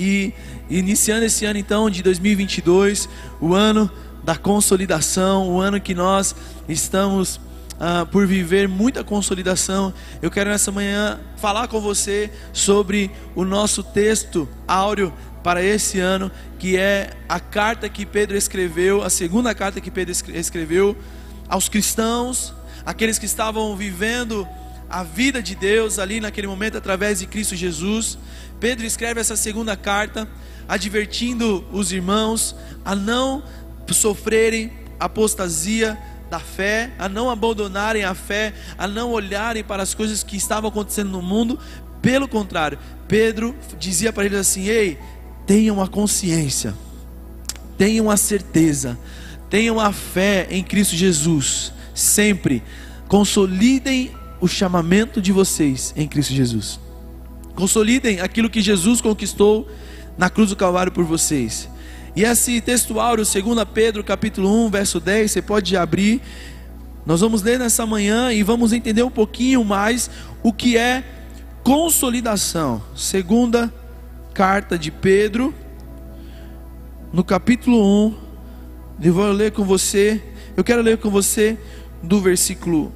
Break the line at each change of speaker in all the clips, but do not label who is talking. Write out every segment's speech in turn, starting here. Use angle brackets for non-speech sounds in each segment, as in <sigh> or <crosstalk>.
E iniciando esse ano então de 2022, o ano da consolidação, o ano que nós estamos ah, por viver muita consolidação, eu quero nessa manhã falar com você sobre o nosso texto áureo para esse ano, que é a carta que Pedro escreveu, a segunda carta que Pedro escreveu aos cristãos, aqueles que estavam vivendo a vida de Deus ali naquele momento através de Cristo Jesus. Pedro escreve essa segunda carta advertindo os irmãos a não sofrerem apostasia da fé, a não abandonarem a fé, a não olharem para as coisas que estavam acontecendo no mundo. Pelo contrário, Pedro dizia para eles assim: Ei, tenham a consciência, tenham a certeza, tenham a fé em Cristo Jesus, sempre consolidem o chamamento de vocês em Cristo Jesus. Consolidem aquilo que Jesus conquistou na cruz do Calvário por vocês. E esse textuário, 2 Pedro capítulo 1, verso 10, você pode abrir. Nós vamos ler nessa manhã e vamos entender um pouquinho mais o que é consolidação. Segunda carta de Pedro, no capítulo 1, eu vou ler com você, eu quero ler com você do versículo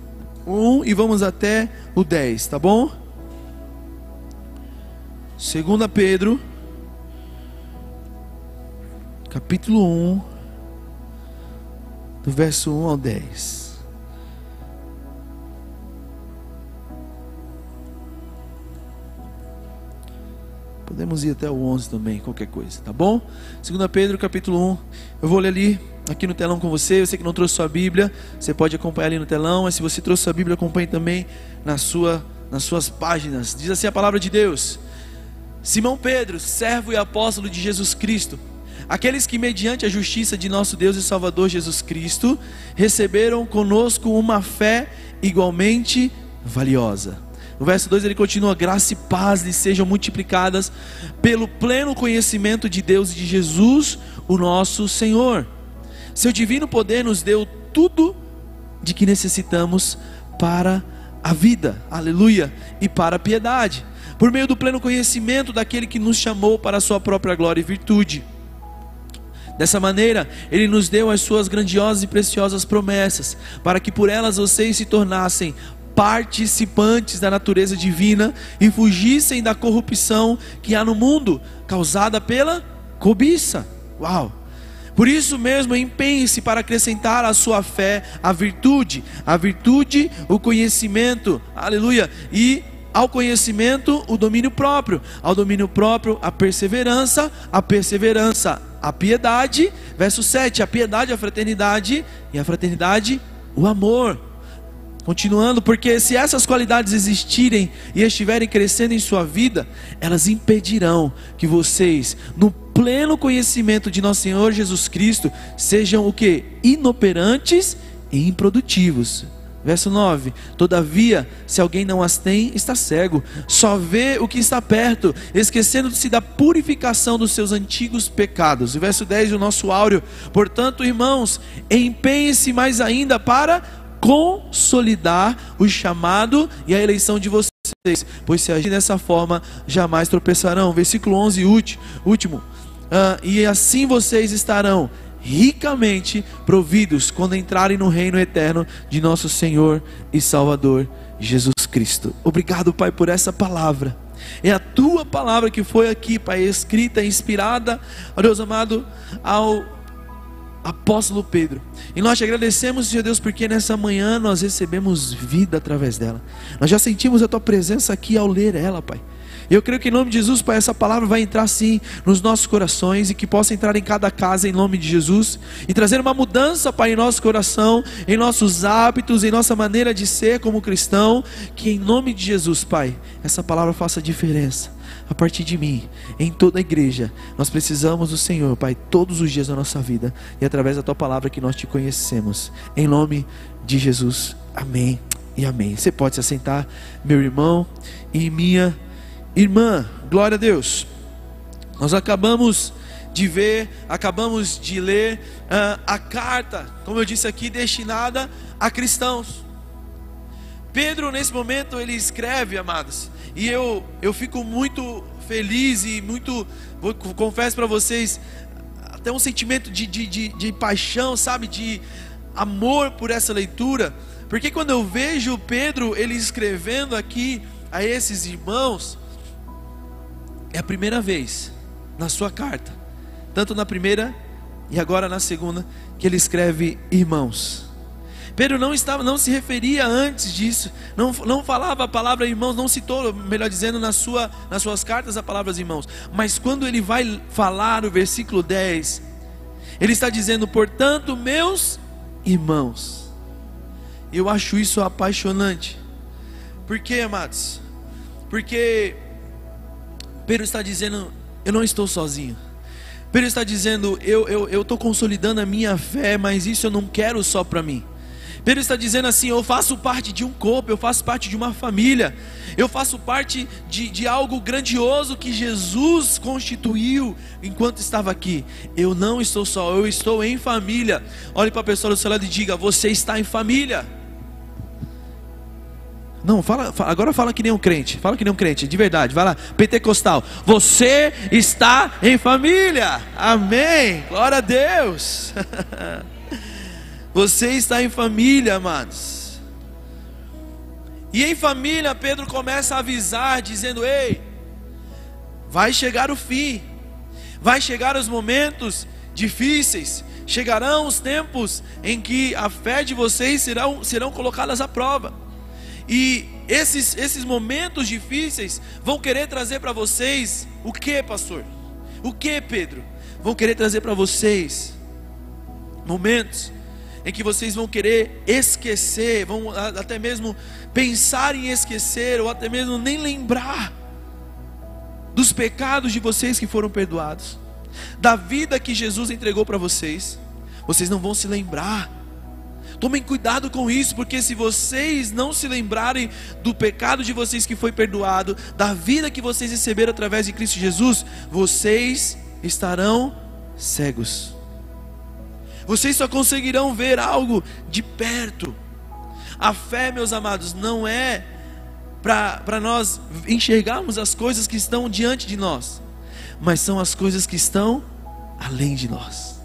1 e vamos até o 10, tá bom? Segunda Pedro, capítulo 1, do verso 1 ao 10. Podemos ir até o 11 também, qualquer coisa, tá bom? 2 Pedro capítulo 1. Eu vou ler ali aqui no telão com você. Você que não trouxe sua Bíblia, você pode acompanhar ali no telão. Mas se você trouxe sua Bíblia, acompanhe também na sua, nas suas páginas. Diz assim a palavra de Deus: Simão Pedro, servo e apóstolo de Jesus Cristo, aqueles que, mediante a justiça de nosso Deus e Salvador Jesus Cristo, receberam conosco uma fé igualmente valiosa no verso 2 ele continua: graça e paz lhe sejam multiplicadas pelo pleno conhecimento de Deus e de Jesus, o nosso Senhor. Seu divino poder nos deu tudo de que necessitamos para a vida, aleluia, e para a piedade, por meio do pleno conhecimento daquele que nos chamou para a sua própria glória e virtude. Dessa maneira, Ele nos deu as suas grandiosas e preciosas promessas, para que por elas vocês se tornassem participantes da natureza divina e fugissem da corrupção que há no mundo, causada pela cobiça. Uau! Por isso mesmo, empenhe-se para acrescentar à sua fé a virtude, a virtude, o conhecimento, aleluia, e ao conhecimento, o domínio próprio, ao domínio próprio, a perseverança, a perseverança, a piedade, verso 7, a piedade, a fraternidade, e a fraternidade, o amor. Continuando, porque se essas qualidades existirem e estiverem crescendo em sua vida, elas impedirão que vocês, no pleno conhecimento de nosso Senhor Jesus Cristo, sejam o que? Inoperantes e improdutivos. Verso 9: Todavia, se alguém não as tem, está cego, só vê o que está perto, esquecendo-se da purificação dos seus antigos pecados. Verso 10, o nosso áureo: Portanto, irmãos, empenhem-se mais ainda para consolidar o chamado e a eleição de vocês, pois se agir dessa forma, jamais tropeçarão. Versículo 11, último. Uh, e assim vocês estarão ricamente providos quando entrarem no reino eterno de nosso Senhor e Salvador Jesus Cristo. Obrigado, Pai, por essa palavra. É a tua palavra que foi aqui, Pai, escrita, inspirada, ó Deus amado, ao apóstolo Pedro. E nós te agradecemos, Senhor Deus, porque nessa manhã nós recebemos vida através dela. Nós já sentimos a tua presença aqui ao ler ela, Pai. Eu creio que em nome de Jesus, Pai, essa palavra vai entrar sim nos nossos corações e que possa entrar em cada casa em nome de Jesus e trazer uma mudança, Pai, em nosso coração, em nossos hábitos, em nossa maneira de ser como cristão. Que em nome de Jesus, Pai, essa palavra faça diferença a partir de mim, em toda a igreja. Nós precisamos do Senhor, Pai, todos os dias da nossa vida e através da tua palavra que nós te conhecemos. Em nome de Jesus. Amém e amém. Você pode se assentar, meu irmão e minha irmã. Glória a Deus. Nós acabamos de ver, acabamos de ler uh, a carta, como eu disse aqui, destinada a cristãos. Pedro, nesse momento, ele escreve, amados, e eu, eu fico muito feliz e muito, vou, confesso para vocês, até um sentimento de, de, de, de paixão, sabe, de amor por essa leitura, porque quando eu vejo Pedro ele escrevendo aqui a esses irmãos, é a primeira vez na sua carta, tanto na primeira e agora na segunda, que ele escreve irmãos. Pedro não estava, não se referia antes disso, não, não falava a palavra irmãos, não citou, melhor dizendo, na sua, nas suas cartas a palavra irmãos. Mas quando ele vai falar o versículo 10, ele está dizendo, portanto, meus irmãos. Eu acho isso apaixonante. Por quê, amados? Porque Pedro está dizendo, eu não estou sozinho. Pedro está dizendo, eu estou eu, eu consolidando a minha fé, mas isso eu não quero só para mim. Pedro está dizendo assim: eu faço parte de um corpo, eu faço parte de uma família, eu faço parte de, de algo grandioso que Jesus constituiu enquanto estava aqui. Eu não estou só, eu estou em família. Olhe para a pessoa do seu lado e diga: Você está em família. Não, fala, agora fala que nem um crente. Fala que nem um crente, de verdade. Vai lá, pentecostal. Você está em família. Amém. Glória a Deus. <laughs> Você está em família, amados. E em família, Pedro começa a avisar, dizendo: Ei, vai chegar o fim, vai chegar os momentos difíceis, chegarão os tempos em que a fé de vocês serão, serão colocadas à prova. E esses, esses momentos difíceis vão querer trazer para vocês o que, pastor? O que, Pedro? Vão querer trazer para vocês momentos em que vocês vão querer esquecer, vão até mesmo pensar em esquecer, ou até mesmo nem lembrar dos pecados de vocês que foram perdoados, da vida que Jesus entregou para vocês, vocês não vão se lembrar. Tomem cuidado com isso, porque se vocês não se lembrarem do pecado de vocês que foi perdoado, da vida que vocês receberam através de Cristo Jesus, vocês estarão cegos. Vocês só conseguirão ver algo de perto. A fé, meus amados, não é para nós enxergarmos as coisas que estão diante de nós, mas são as coisas que estão além de nós,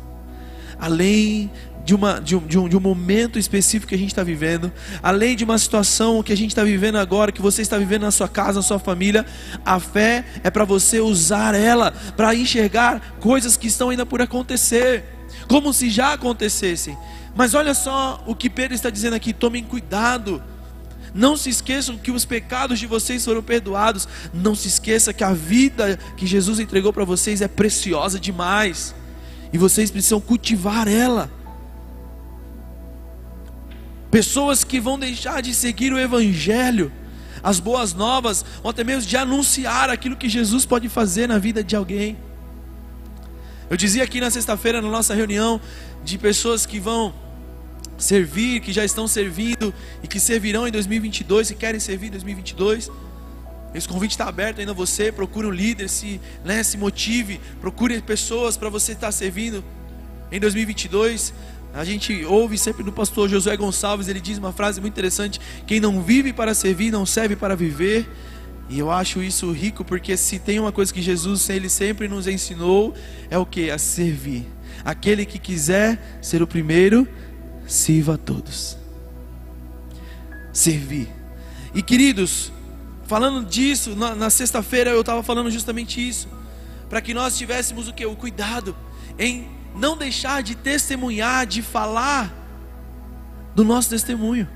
além de, uma, de, um, de, um, de um momento específico que a gente está vivendo, além de uma situação que a gente está vivendo agora, que você está vivendo na sua casa, na sua família, a fé é para você usar ela para enxergar coisas que estão ainda por acontecer como se já acontecessem. Mas olha só o que Pedro está dizendo aqui: tomem cuidado. Não se esqueçam que os pecados de vocês foram perdoados. Não se esqueça que a vida que Jesus entregou para vocês é preciosa demais. E vocês precisam cultivar ela. Pessoas que vão deixar de seguir o Evangelho, as boas novas, ou até mesmo de anunciar aquilo que Jesus pode fazer na vida de alguém. Eu dizia aqui na sexta-feira, na nossa reunião, de pessoas que vão servir, que já estão servindo e que servirão em 2022 e querem servir em 2022. Esse convite está aberto ainda a você. Procure um líder, se, né, se motive. Procure pessoas para você estar servindo em 2022. A gente ouve sempre do pastor Josué Gonçalves, ele diz uma frase muito interessante: Quem não vive para servir, não serve para viver. E eu acho isso rico porque se tem uma coisa que Jesus ele sempre nos ensinou é o que? A servir. Aquele que quiser ser o primeiro, sirva a todos. Servir. E queridos, falando disso, na, na sexta-feira eu estava falando justamente isso. Para que nós tivéssemos o que? O cuidado em não deixar de testemunhar, de falar do nosso testemunho.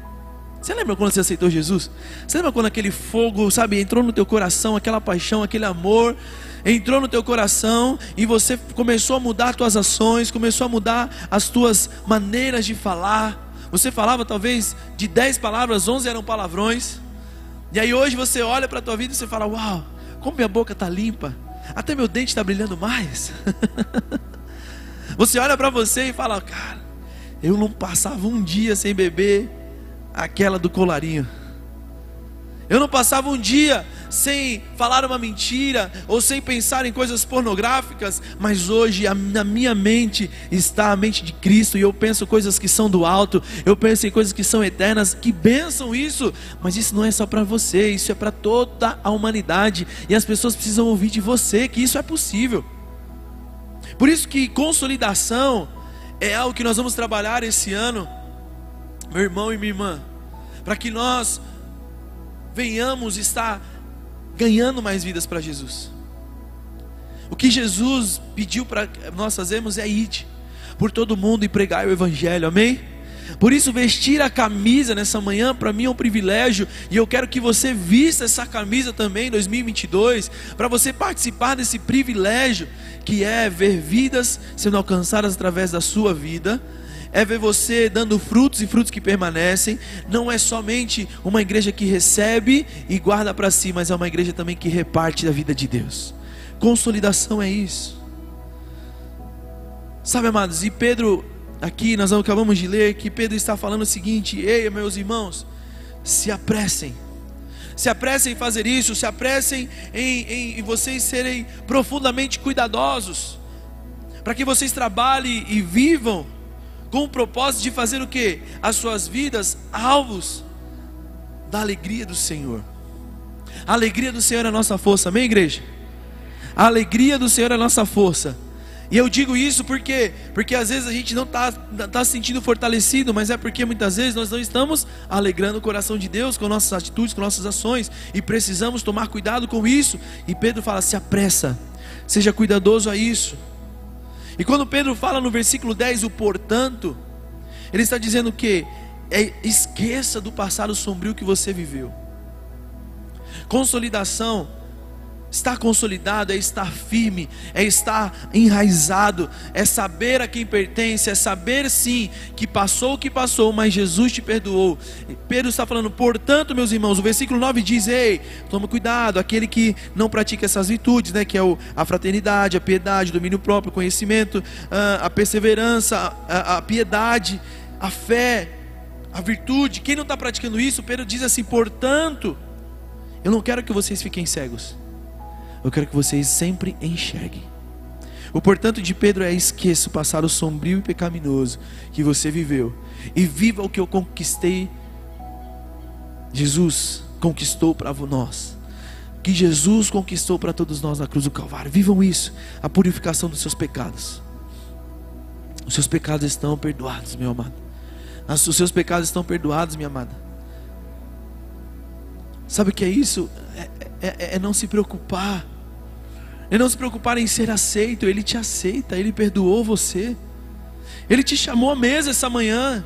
Você lembra quando você aceitou Jesus? Você lembra quando aquele fogo, sabe, entrou no teu coração, aquela paixão, aquele amor, entrou no teu coração e você começou a mudar as tuas ações, começou a mudar as tuas maneiras de falar. Você falava talvez de 10 palavras, 11 eram palavrões. E aí hoje você olha para a tua vida e você fala: "Uau, como minha boca está limpa. Até meu dente está brilhando mais". <laughs> você olha para você e fala: "Cara, eu não passava um dia sem beber aquela do colarinho. Eu não passava um dia sem falar uma mentira ou sem pensar em coisas pornográficas, mas hoje na minha mente está a mente de Cristo e eu penso coisas que são do alto, eu penso em coisas que são eternas. Que bênção isso! Mas isso não é só para você, isso é para toda a humanidade e as pessoas precisam ouvir de você que isso é possível. Por isso que consolidação é algo que nós vamos trabalhar esse ano, meu irmão e minha irmã, para que nós venhamos estar ganhando mais vidas para Jesus. O que Jesus pediu para nós fazermos é ir por todo mundo e pregar o Evangelho, amém? Por isso, vestir a camisa nessa manhã para mim é um privilégio e eu quero que você vista essa camisa também em 2022, para você participar desse privilégio que é ver vidas sendo alcançadas através da sua vida é ver você dando frutos e frutos que permanecem. Não é somente uma igreja que recebe e guarda para si, mas é uma igreja também que reparte da vida de Deus. Consolidação é isso. Sabe, amados, e Pedro, aqui nós acabamos de ler que Pedro está falando o seguinte: Ei, meus irmãos, se apressem. Se apressem em fazer isso, se apressem em, em, em vocês serem profundamente cuidadosos, para que vocês trabalhem e vivam com o propósito de fazer o que? As suas vidas alvos da alegria do Senhor. A alegria do Senhor é a nossa força, amém, igreja? A alegria do Senhor é a nossa força. E eu digo isso porque, porque às vezes a gente não está tá se sentindo fortalecido, mas é porque muitas vezes nós não estamos alegrando o coração de Deus com nossas atitudes, com nossas ações, e precisamos tomar cuidado com isso. E Pedro fala: se apressa, seja cuidadoso a isso. E quando Pedro fala no versículo 10, o portanto, ele está dizendo que é, esqueça do passado sombrio que você viveu. Consolidação Estar consolidado é estar firme, é estar enraizado, é saber a quem pertence, é saber sim que passou o que passou, mas Jesus te perdoou. Pedro está falando, portanto, meus irmãos, o versículo 9 diz: Ei, toma cuidado, aquele que não pratica essas virtudes, né, que é a fraternidade, a piedade, o domínio próprio, o conhecimento, a perseverança, a, a piedade, a fé, a virtude. Quem não está praticando isso, Pedro diz assim: portanto, eu não quero que vocês fiquem cegos eu quero que vocês sempre enxerguem. O portanto de Pedro é: esqueça o passado sombrio e pecaminoso que você viveu e viva o que eu conquistei. Jesus conquistou para nós. Que Jesus conquistou para todos nós na cruz do Calvário. Vivam isso, a purificação dos seus pecados. Os seus pecados estão perdoados, meu amado. Os seus pecados estão perdoados, minha amada. Sabe o que é isso? É, é, é não se preocupar e não se preocupar em ser aceito, Ele te aceita, Ele perdoou você. Ele te chamou à mesa essa manhã.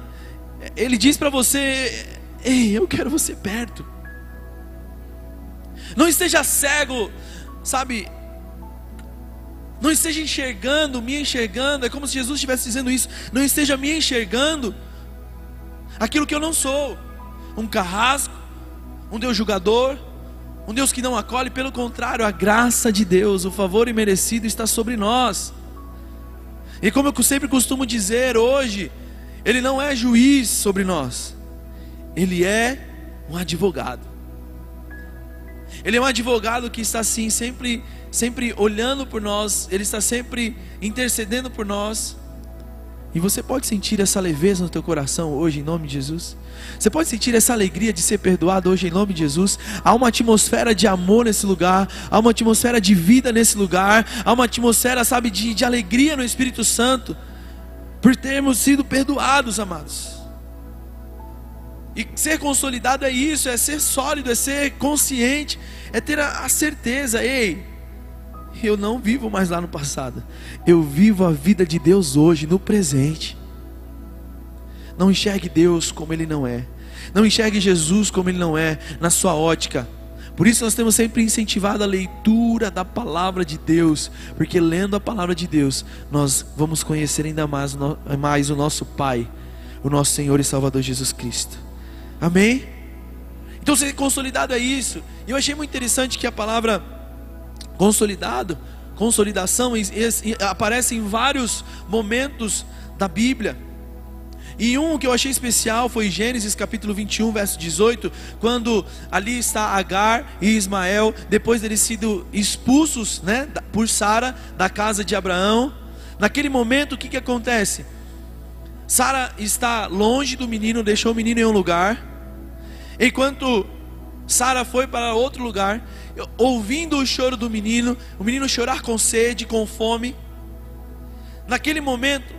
Ele diz para você: Ei, eu quero você perto. Não esteja cego, sabe? Não esteja enxergando, me enxergando. É como se Jesus estivesse dizendo isso. Não esteja me enxergando aquilo que eu não sou. Um carrasco, um Deus julgador, um Deus que não acolhe, pelo contrário, a graça de Deus, o favor imerecido está sobre nós. E como eu sempre costumo dizer hoje, Ele não é juiz sobre nós, Ele é um advogado. Ele é um advogado que está assim, sempre, sempre olhando por nós, Ele está sempre intercedendo por nós. E você pode sentir essa leveza no teu coração hoje, em nome de Jesus. Você pode sentir essa alegria de ser perdoado hoje, em nome de Jesus. Há uma atmosfera de amor nesse lugar, há uma atmosfera de vida nesse lugar, há uma atmosfera, sabe, de, de alegria no Espírito Santo, por termos sido perdoados, amados. E ser consolidado é isso, é ser sólido, é ser consciente, é ter a, a certeza, ei, eu não vivo mais lá no passado. Eu vivo a vida de Deus hoje, no presente. Não enxergue Deus como Ele não é. Não enxergue Jesus como Ele não é, na sua ótica. Por isso nós temos sempre incentivado a leitura da palavra de Deus, porque lendo a palavra de Deus, nós vamos conhecer ainda mais, mais o nosso Pai, o nosso Senhor e Salvador Jesus Cristo. Amém? Então ser consolidado é isso. E eu achei muito interessante que a palavra consolidado, consolidação aparece em vários momentos da Bíblia. E um que eu achei especial foi Gênesis capítulo 21, verso 18, quando ali está Agar e Ismael, depois de sido expulsos né, por Sara da casa de Abraão. Naquele momento, o que, que acontece? Sara está longe do menino, deixou o menino em um lugar, enquanto Sara foi para outro lugar, ouvindo o choro do menino, o menino chorar com sede, com fome. Naquele momento,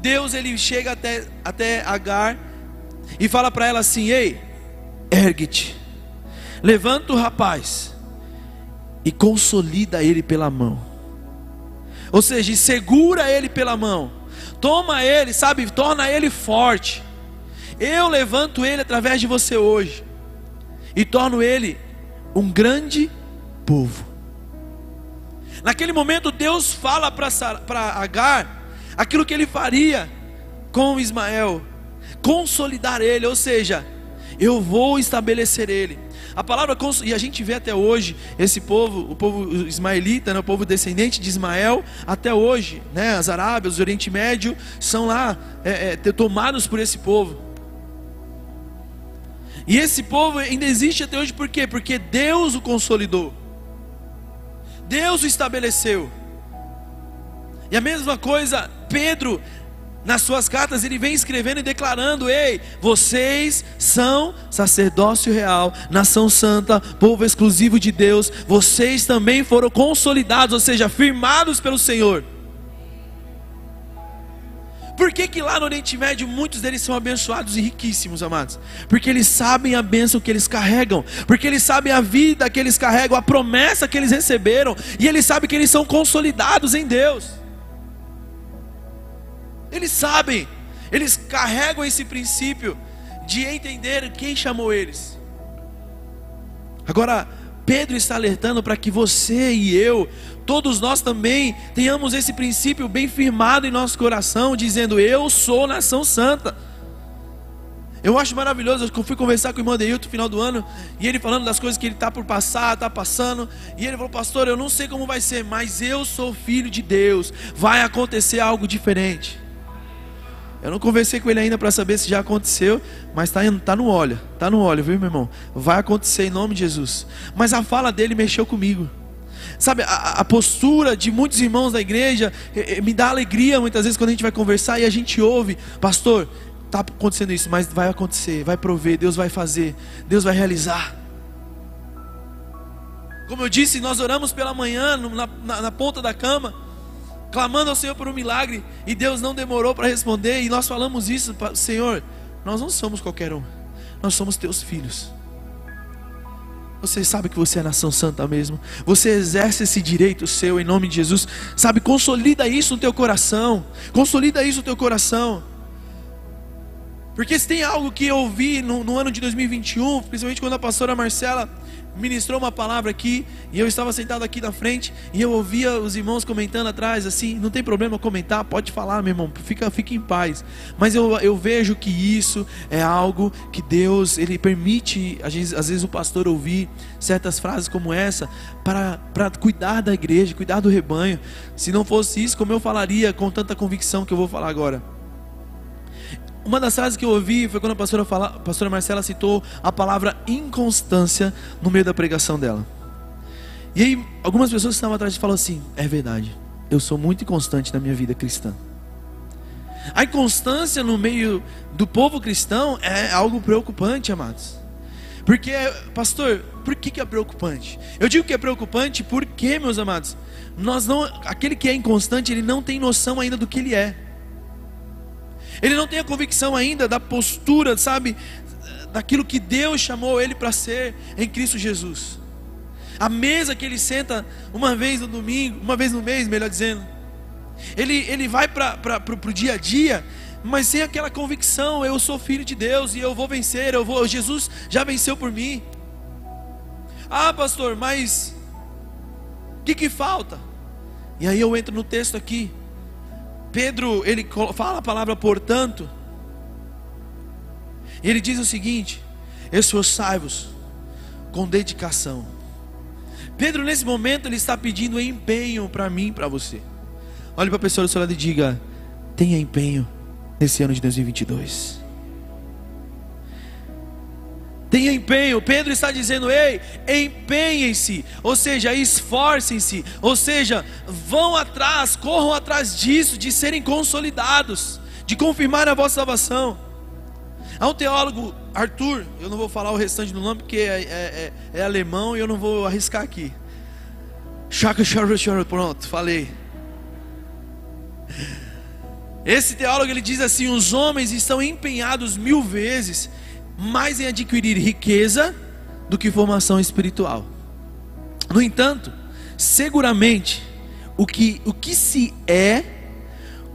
Deus ele chega até, até Agar e fala para ela assim: Ei, ergue-te, levanta o rapaz e consolida ele pela mão. Ou seja, segura ele pela mão, toma ele, sabe, torna ele forte. Eu levanto ele através de você hoje e torno ele um grande povo. Naquele momento, Deus fala para Agar aquilo que ele faria com Ismael, consolidar ele, ou seja, eu vou estabelecer ele. A palavra e a gente vê até hoje esse povo, o povo ismaelita, né, o povo descendente de Ismael, até hoje, né, as Arábias, o Oriente Médio, são lá é, é, tomados por esse povo. E esse povo ainda existe até hoje por quê? Porque Deus o consolidou, Deus o estabeleceu. E a mesma coisa, Pedro, nas suas cartas, ele vem escrevendo e declarando: Ei, vocês são sacerdócio real, nação santa, povo exclusivo de Deus, vocês também foram consolidados, ou seja, firmados pelo Senhor. Por que, que lá no Oriente Médio muitos deles são abençoados e riquíssimos, amados? Porque eles sabem a bênção que eles carregam, porque eles sabem a vida que eles carregam, a promessa que eles receberam, e eles sabem que eles são consolidados em Deus. Eles sabem, eles carregam esse princípio de entender quem chamou eles. Agora, Pedro está alertando para que você e eu, todos nós também, tenhamos esse princípio bem firmado em nosso coração, dizendo: Eu sou nação santa. Eu acho maravilhoso, eu fui conversar com o irmão Deilton no final do ano, e ele falando das coisas que ele está por passar, está passando, e ele falou, pastor, eu não sei como vai ser, mas eu sou filho de Deus, vai acontecer algo diferente. Eu não conversei com ele ainda para saber se já aconteceu, mas está tá no óleo, está no óleo, viu, meu irmão? Vai acontecer em nome de Jesus. Mas a fala dele mexeu comigo. Sabe, a, a postura de muitos irmãos da igreja me dá alegria muitas vezes quando a gente vai conversar e a gente ouve, pastor, está acontecendo isso, mas vai acontecer, vai prover, Deus vai fazer, Deus vai realizar. Como eu disse, nós oramos pela manhã na, na, na ponta da cama clamando ao Senhor por um milagre, e Deus não demorou para responder, e nós falamos isso, Senhor, nós não somos qualquer um, nós somos teus filhos. Você sabe que você é nação santa mesmo. Você exerce esse direito seu em nome de Jesus. Sabe, consolida isso no teu coração. Consolida isso no teu coração. Porque se tem algo que eu vi no, no ano de 2021, principalmente quando a pastora Marcela ministrou uma palavra aqui e eu estava sentado aqui na frente e eu ouvia os irmãos comentando atrás assim, não tem problema comentar, pode falar, meu irmão, fica, fica em paz. Mas eu, eu vejo que isso é algo que Deus ele permite às vezes, às vezes o pastor ouvir certas frases como essa para, para cuidar da igreja, cuidar do rebanho. Se não fosse isso, como eu falaria com tanta convicção que eu vou falar agora? Uma das frases que eu ouvi foi quando a pastora, fala, a pastora Marcela citou a palavra inconstância no meio da pregação dela. E aí, algumas pessoas que estavam atrás falaram assim: é verdade, eu sou muito inconstante na minha vida cristã. A inconstância no meio do povo cristão é algo preocupante, amados. Porque, pastor, por que, que é preocupante? Eu digo que é preocupante porque, meus amados, nós não, aquele que é inconstante, ele não tem noção ainda do que ele é. Ele não tem a convicção ainda da postura, sabe, daquilo que Deus chamou ele para ser em Cristo Jesus. A mesa que ele senta uma vez no domingo, uma vez no mês, melhor dizendo. Ele, ele vai para o dia a dia, mas sem aquela convicção: eu sou filho de Deus e eu vou vencer, eu vou, Jesus já venceu por mim. Ah, pastor, mas o que, que falta? E aí eu entro no texto aqui. Pedro, ele fala a palavra portanto. E ele diz o seguinte: esforçai-vos com dedicação. Pedro, nesse momento, ele está pedindo empenho para mim para você. Olhe para a pessoa do seu lado e diga: tenha empenho. nesse ano de 2022. Tenha empenho, Pedro está dizendo: ei, empenhem-se, ou seja, esforcem-se, ou seja, vão atrás, corram atrás disso, de serem consolidados, de confirmar a vossa salvação. Há um teólogo, Arthur, eu não vou falar o restante do nome porque é, é, é, é alemão e eu não vou arriscar aqui. Chaka, pronto, falei. Esse teólogo ele diz assim: os homens estão empenhados mil vezes mais em adquirir riqueza do que formação espiritual. No entanto, seguramente o que, o que se é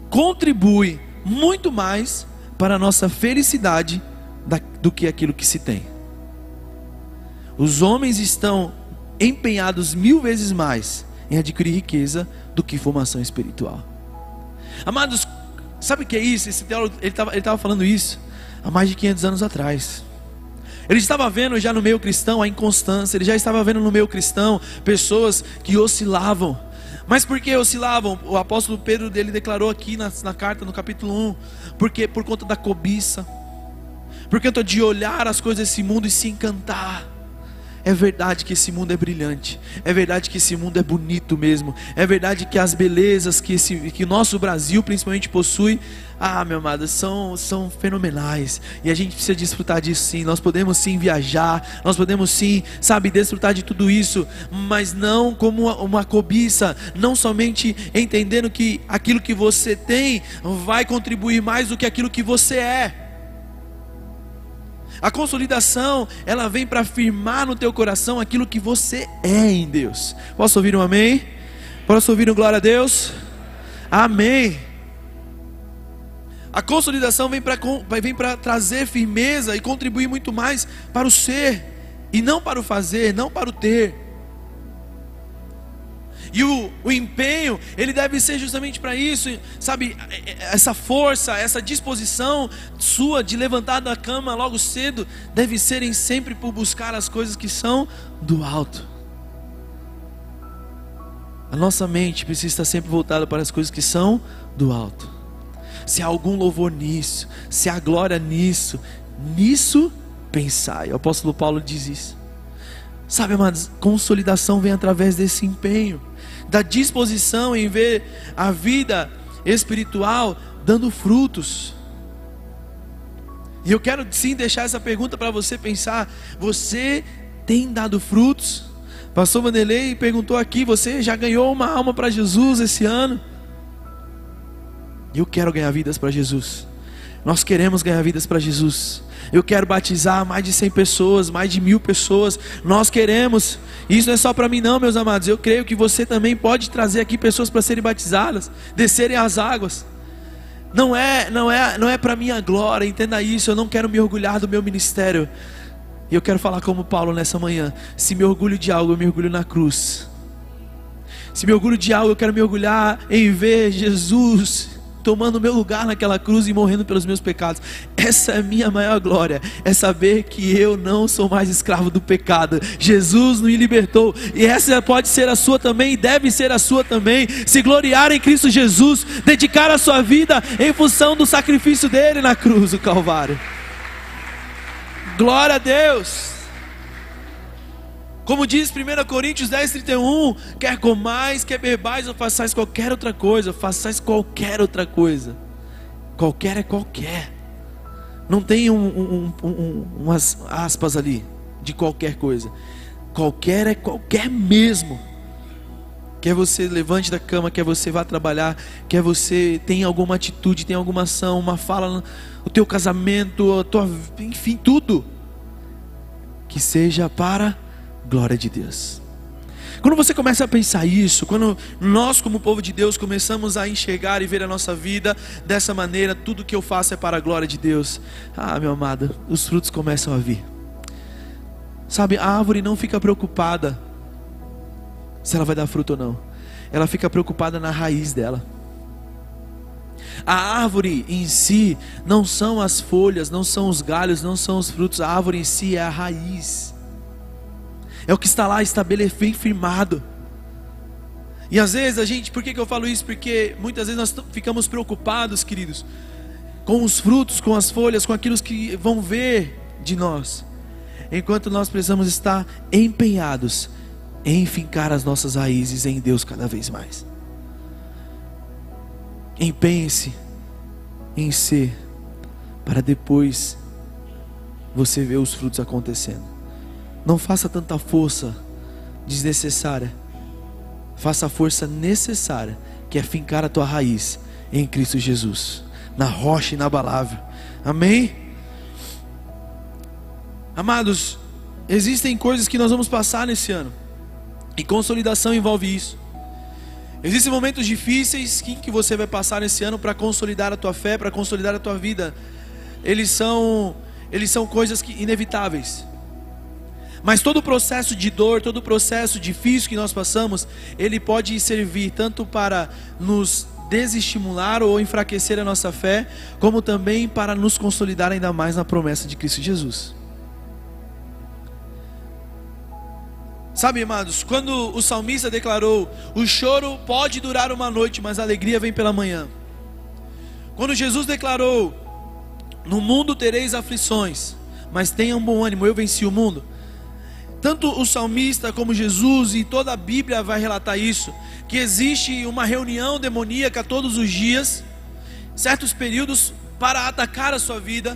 contribui muito mais para a nossa felicidade do que aquilo que se tem. Os homens estão empenhados mil vezes mais em adquirir riqueza do que formação espiritual. Amados, sabe o que é isso? Esse teólogo, ele estava falando isso há mais de 500 anos atrás. Ele estava vendo já no meio cristão a inconstância, ele já estava vendo no meio cristão pessoas que oscilavam. Mas por que oscilavam? O apóstolo Pedro dele declarou aqui na, na carta, no capítulo 1, porque por conta da cobiça, por conta de olhar as coisas desse mundo e se encantar. É verdade que esse mundo é brilhante. É verdade que esse mundo é bonito mesmo. É verdade que as belezas que esse que nosso Brasil principalmente possui, ah, meu amado, são são fenomenais. E a gente precisa desfrutar disso sim. Nós podemos sim viajar, nós podemos sim, sabe, desfrutar de tudo isso, mas não como uma, uma cobiça, não somente entendendo que aquilo que você tem vai contribuir mais do que aquilo que você é. A consolidação, ela vem para afirmar no teu coração aquilo que você é em Deus. Posso ouvir um amém? Posso ouvir um glória a Deus? Amém. A consolidação vem para vem trazer firmeza e contribuir muito mais para o ser, e não para o fazer, não para o ter. E o, o empenho, ele deve ser justamente para isso, sabe? Essa força, essa disposição sua de levantar da cama logo cedo, deve serem sempre por buscar as coisas que são do alto. A nossa mente precisa estar sempre voltada para as coisas que são do alto. Se há algum louvor nisso, se há glória nisso, nisso pensai. O apóstolo Paulo diz isso. Sabe, amados, consolidação vem através desse empenho da disposição em ver a vida espiritual dando frutos. E eu quero sim deixar essa pergunta para você pensar: você tem dado frutos? Pastor Vanderlei perguntou aqui: você já ganhou uma alma para Jesus esse ano? Eu quero ganhar vidas para Jesus. Nós queremos ganhar vidas para Jesus. Eu quero batizar mais de 100 pessoas, mais de mil pessoas. Nós queremos. Isso não é só para mim, não, meus amados. Eu creio que você também pode trazer aqui pessoas para serem batizadas, descerem as águas. Não é, não é, não é para minha glória. Entenda isso. Eu não quero me orgulhar do meu ministério. E eu quero falar como Paulo nessa manhã. Se me orgulho de algo, eu me orgulho na cruz. Se me orgulho de algo, eu quero me orgulhar em ver Jesus tomando meu lugar naquela cruz e morrendo pelos meus pecados. Essa é a minha maior glória, é saber que eu não sou mais escravo do pecado. Jesus me libertou e essa pode ser a sua também e deve ser a sua também. Se gloriar em Cristo Jesus, dedicar a sua vida em função do sacrifício dele na cruz, do Calvário. Glória a Deus. Como diz 1 Coríntios 10, 31, quer comais, quer bebais ou façais qualquer outra coisa, façais qualquer outra coisa. Qualquer é qualquer. Não tem um, um, um, umas aspas ali de qualquer coisa. Qualquer é qualquer mesmo. Quer você levante da cama, quer você vá trabalhar, quer você tenha alguma atitude, tenha alguma ação, uma fala, o teu casamento, a tua, enfim, tudo. Que seja para glória de Deus. Quando você começa a pensar isso, quando nós, como povo de Deus, começamos a enxergar e ver a nossa vida dessa maneira, tudo que eu faço é para a glória de Deus. Ah, meu amado, os frutos começam a vir. Sabe, a árvore não fica preocupada se ela vai dar fruto ou não. Ela fica preocupada na raiz dela. A árvore em si não são as folhas, não são os galhos, não são os frutos. A árvore em si é a raiz é o que está lá estabelecido, bem firmado. E às vezes a gente, por que eu falo isso? Porque muitas vezes nós ficamos preocupados, queridos, com os frutos, com as folhas, com aquilo que vão ver de nós. Enquanto nós precisamos estar empenhados em fincar as nossas raízes em Deus cada vez mais. Empenhe-se em ser, para depois você ver os frutos acontecendo. Não faça tanta força desnecessária. Faça a força necessária, que é fincar a tua raiz em Cristo Jesus, na rocha inabalável. Amém? Amados, existem coisas que nós vamos passar nesse ano, e consolidação envolve isso. Existem momentos difíceis que, que você vai passar nesse ano para consolidar a tua fé, para consolidar a tua vida. Eles são, eles são coisas que, inevitáveis. Mas todo o processo de dor, todo o processo difícil que nós passamos, ele pode servir tanto para nos desestimular ou enfraquecer a nossa fé, como também para nos consolidar ainda mais na promessa de Cristo Jesus. Sabe, amados, quando o salmista declarou: O choro pode durar uma noite, mas a alegria vem pela manhã. Quando Jesus declarou: No mundo tereis aflições, mas tenham bom ânimo, eu venci o mundo. Tanto o salmista como Jesus e toda a Bíblia vai relatar isso, que existe uma reunião demoníaca todos os dias, certos períodos para atacar a sua vida,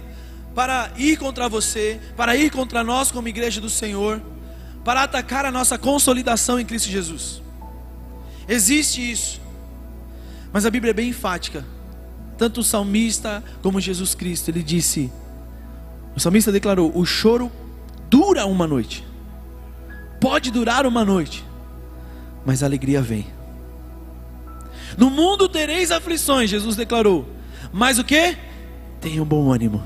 para ir contra você, para ir contra nós como igreja do Senhor, para atacar a nossa consolidação em Cristo Jesus. Existe isso. Mas a Bíblia é bem enfática. Tanto o salmista como Jesus Cristo, ele disse: O salmista declarou: "O choro dura uma noite" pode durar uma noite, mas a alegria vem. No mundo tereis aflições, Jesus declarou. Mas o que? Tenha um bom ânimo.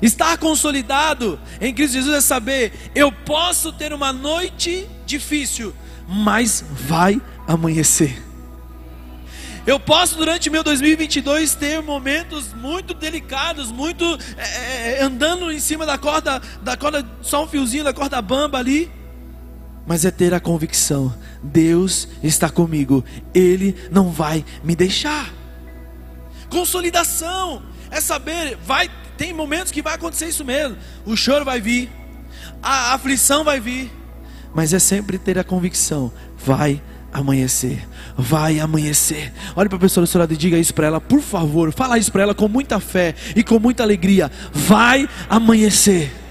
Estar consolidado em Cristo Jesus é saber: eu posso ter uma noite difícil, mas vai amanhecer. Eu posso durante meu 2022 ter momentos muito delicados, muito é, é, é, andando em cima da corda, da corda, só um fiozinho da corda bamba ali. Mas é ter a convicção: Deus está comigo, Ele não vai me deixar. Consolidação é saber, vai, tem momentos que vai acontecer isso mesmo. O choro vai vir, a aflição vai vir, mas é sempre ter a convicção: vai amanhecer. Vai amanhecer. Olhe para a pessoa do seu lado e diga isso para ela, por favor. Fala isso para ela com muita fé e com muita alegria. Vai amanhecer.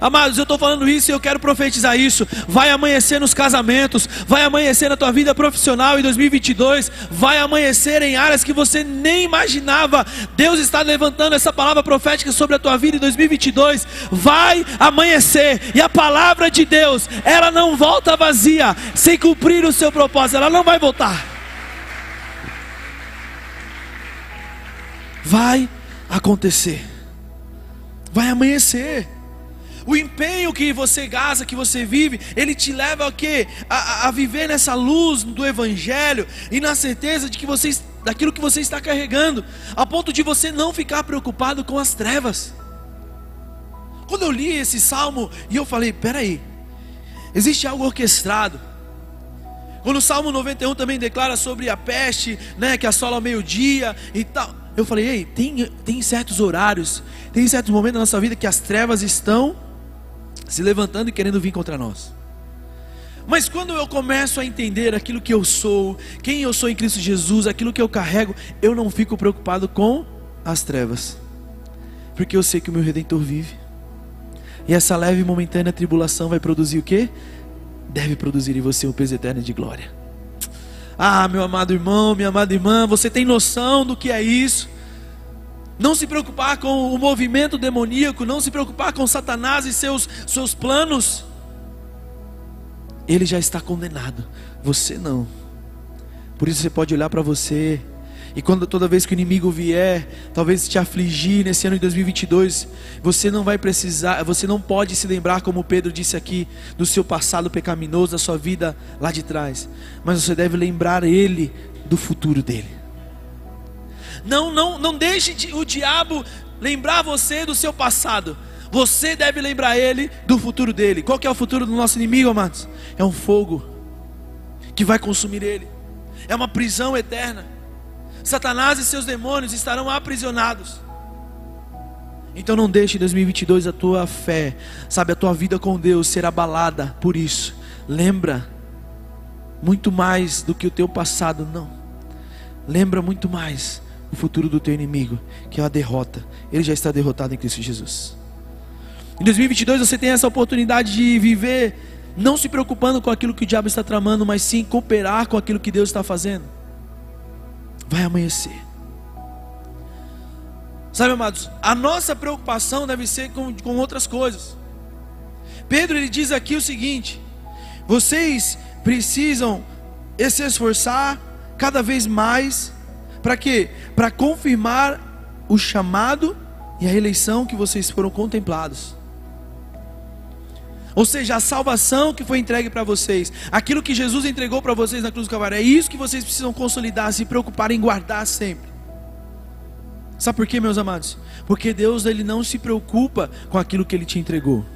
Amados, eu estou falando isso e eu quero profetizar isso. Vai amanhecer nos casamentos, vai amanhecer na tua vida profissional em 2022, vai amanhecer em áreas que você nem imaginava. Deus está levantando essa palavra profética sobre a tua vida em 2022. Vai amanhecer e a palavra de Deus, ela não volta vazia sem cumprir o seu propósito, ela não vai voltar. Vai acontecer. Vai amanhecer. O empenho que você gasta, que você vive, ele te leva a quê? A, a viver nessa luz do Evangelho e na certeza de que você, daquilo que você está carregando, a ponto de você não ficar preocupado com as trevas. Quando eu li esse salmo e eu falei, peraí, existe algo orquestrado. Quando o Salmo 91 também declara sobre a peste, né, que assola ao meio-dia e tal. Eu falei, ei, tem, tem certos horários, tem certos momentos da nossa vida que as trevas estão se levantando e querendo vir contra nós. Mas quando eu começo a entender aquilo que eu sou, quem eu sou em Cristo Jesus, aquilo que eu carrego, eu não fico preocupado com as trevas, porque eu sei que o meu redentor vive. E essa leve e momentânea tribulação vai produzir o que? Deve produzir em você um peso eterno de glória. Ah, meu amado irmão, minha amada irmã, você tem noção do que é isso? Não se preocupar com o movimento demoníaco, não se preocupar com Satanás e seus, seus planos. Ele já está condenado, você não. Por isso você pode olhar para você e quando toda vez que o inimigo vier, talvez te afligir nesse ano de 2022, você não vai precisar, você não pode se lembrar como Pedro disse aqui do seu passado pecaminoso, da sua vida lá de trás, mas você deve lembrar ele do futuro dele. Não, não, não deixe o diabo lembrar você do seu passado. Você deve lembrar ele do futuro dele. Qual que é o futuro do nosso inimigo, amados? É um fogo que vai consumir ele. É uma prisão eterna. Satanás e seus demônios estarão aprisionados. Então não deixe em 2022 a tua fé, sabe, a tua vida com Deus ser abalada por isso. Lembra muito mais do que o teu passado, não. Lembra muito mais o futuro do teu inimigo, que é a derrota. Ele já está derrotado em Cristo Jesus. Em 2022 você tem essa oportunidade de viver não se preocupando com aquilo que o diabo está tramando, mas sim cooperar com aquilo que Deus está fazendo. Vai amanhecer. Sabe, amados, a nossa preocupação deve ser com, com outras coisas. Pedro ele diz aqui o seguinte: vocês precisam se esforçar cada vez mais para quê? Para confirmar o chamado e a eleição que vocês foram contemplados. Ou seja, a salvação que foi entregue para vocês, aquilo que Jesus entregou para vocês na cruz do Calvário, é isso que vocês precisam consolidar, se preocupar em guardar sempre. Sabe por quê, meus amados? Porque Deus ele não se preocupa com aquilo que ele te entregou.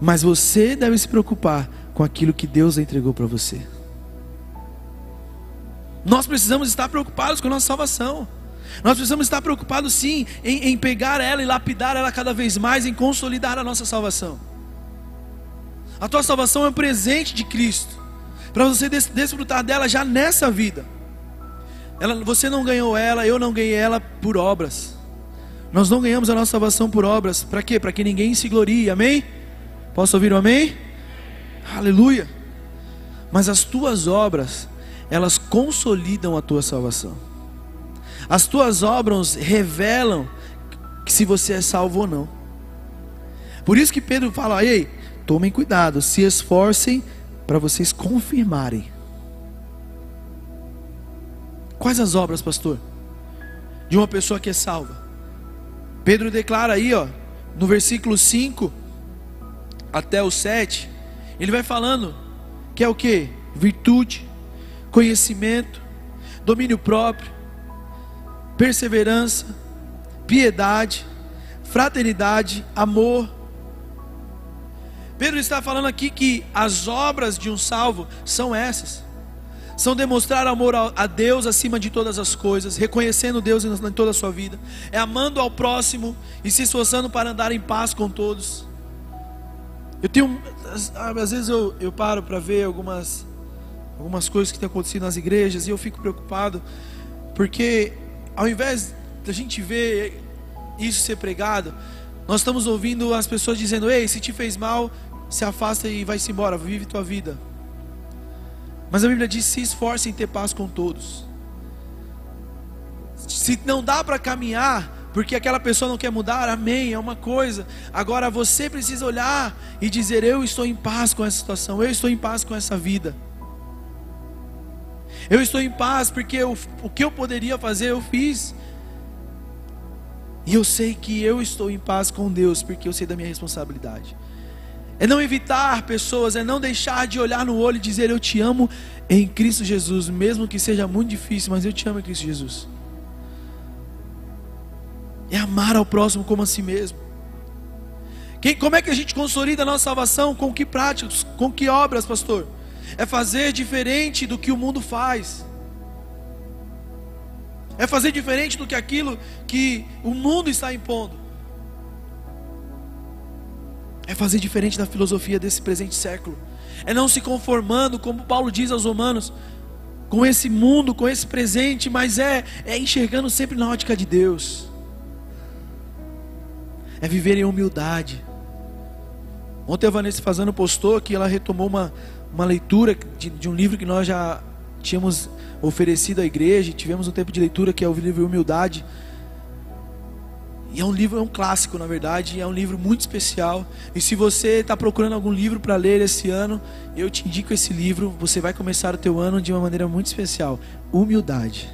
Mas você deve se preocupar com aquilo que Deus entregou para você. Nós precisamos estar preocupados com a nossa salvação. Nós precisamos estar preocupados sim em, em pegar ela e lapidar ela cada vez mais, em consolidar a nossa salvação. A tua salvação é um presente de Cristo, para você des desfrutar dela já nessa vida. Ela, você não ganhou ela, eu não ganhei ela por obras. Nós não ganhamos a nossa salvação por obras. Para quê? Para que ninguém se glorie. Amém? Posso ouvir um amém? Aleluia. Mas as tuas obras, elas consolidam a tua salvação. As tuas obras revelam que se você é salvo ou não. Por isso que Pedro fala: "Ei, tomem cuidado, se esforcem para vocês confirmarem Quais as obras, pastor? De uma pessoa que é salva. Pedro declara aí, ó, no versículo 5 até o 7, ele vai falando que é o que? Virtude, conhecimento, domínio próprio, perseverança, piedade, fraternidade, amor. Pedro está falando aqui que as obras de um salvo são essas são demonstrar amor a Deus acima de todas as coisas, reconhecendo Deus em toda a sua vida, é amando ao próximo e se esforçando para andar em paz com todos. Eu tenho, às vezes eu, eu paro para ver algumas, algumas coisas que têm acontecido nas igrejas e eu fico preocupado, porque ao invés da gente ver isso ser pregado, nós estamos ouvindo as pessoas dizendo: Ei, se te fez mal, se afasta e vai-se embora, vive tua vida. Mas a Bíblia diz: se esforce em ter paz com todos. Se não dá para caminhar, porque aquela pessoa não quer mudar, amém, é uma coisa. Agora você precisa olhar e dizer: Eu estou em paz com essa situação, eu estou em paz com essa vida. Eu estou em paz porque eu, o que eu poderia fazer, eu fiz. E eu sei que eu estou em paz com Deus, porque eu sei da minha responsabilidade é não evitar pessoas, é não deixar de olhar no olho e dizer eu te amo em Cristo Jesus, mesmo que seja muito difícil, mas eu te amo em Cristo Jesus. É amar ao próximo como a si mesmo. Quem, como é que a gente consolida a nossa salvação? Com que práticas? Com que obras, pastor? É fazer diferente do que o mundo faz. É fazer diferente do que aquilo que o mundo está impondo. É fazer diferente da filosofia desse presente século. É não se conformando, como Paulo diz aos Romanos, com esse mundo, com esse presente, mas é, é enxergando sempre na ótica de Deus. É viver em humildade. Ontem a Vanessa fazendo postou que ela retomou uma, uma leitura de, de um livro que nós já tínhamos oferecido à igreja, tivemos um tempo de leitura que é o livro Humildade e é um livro, é um clássico, na verdade, é um livro muito especial. E se você está procurando algum livro para ler esse ano, eu te indico esse livro. Você vai começar o teu ano de uma maneira muito especial. Humildade.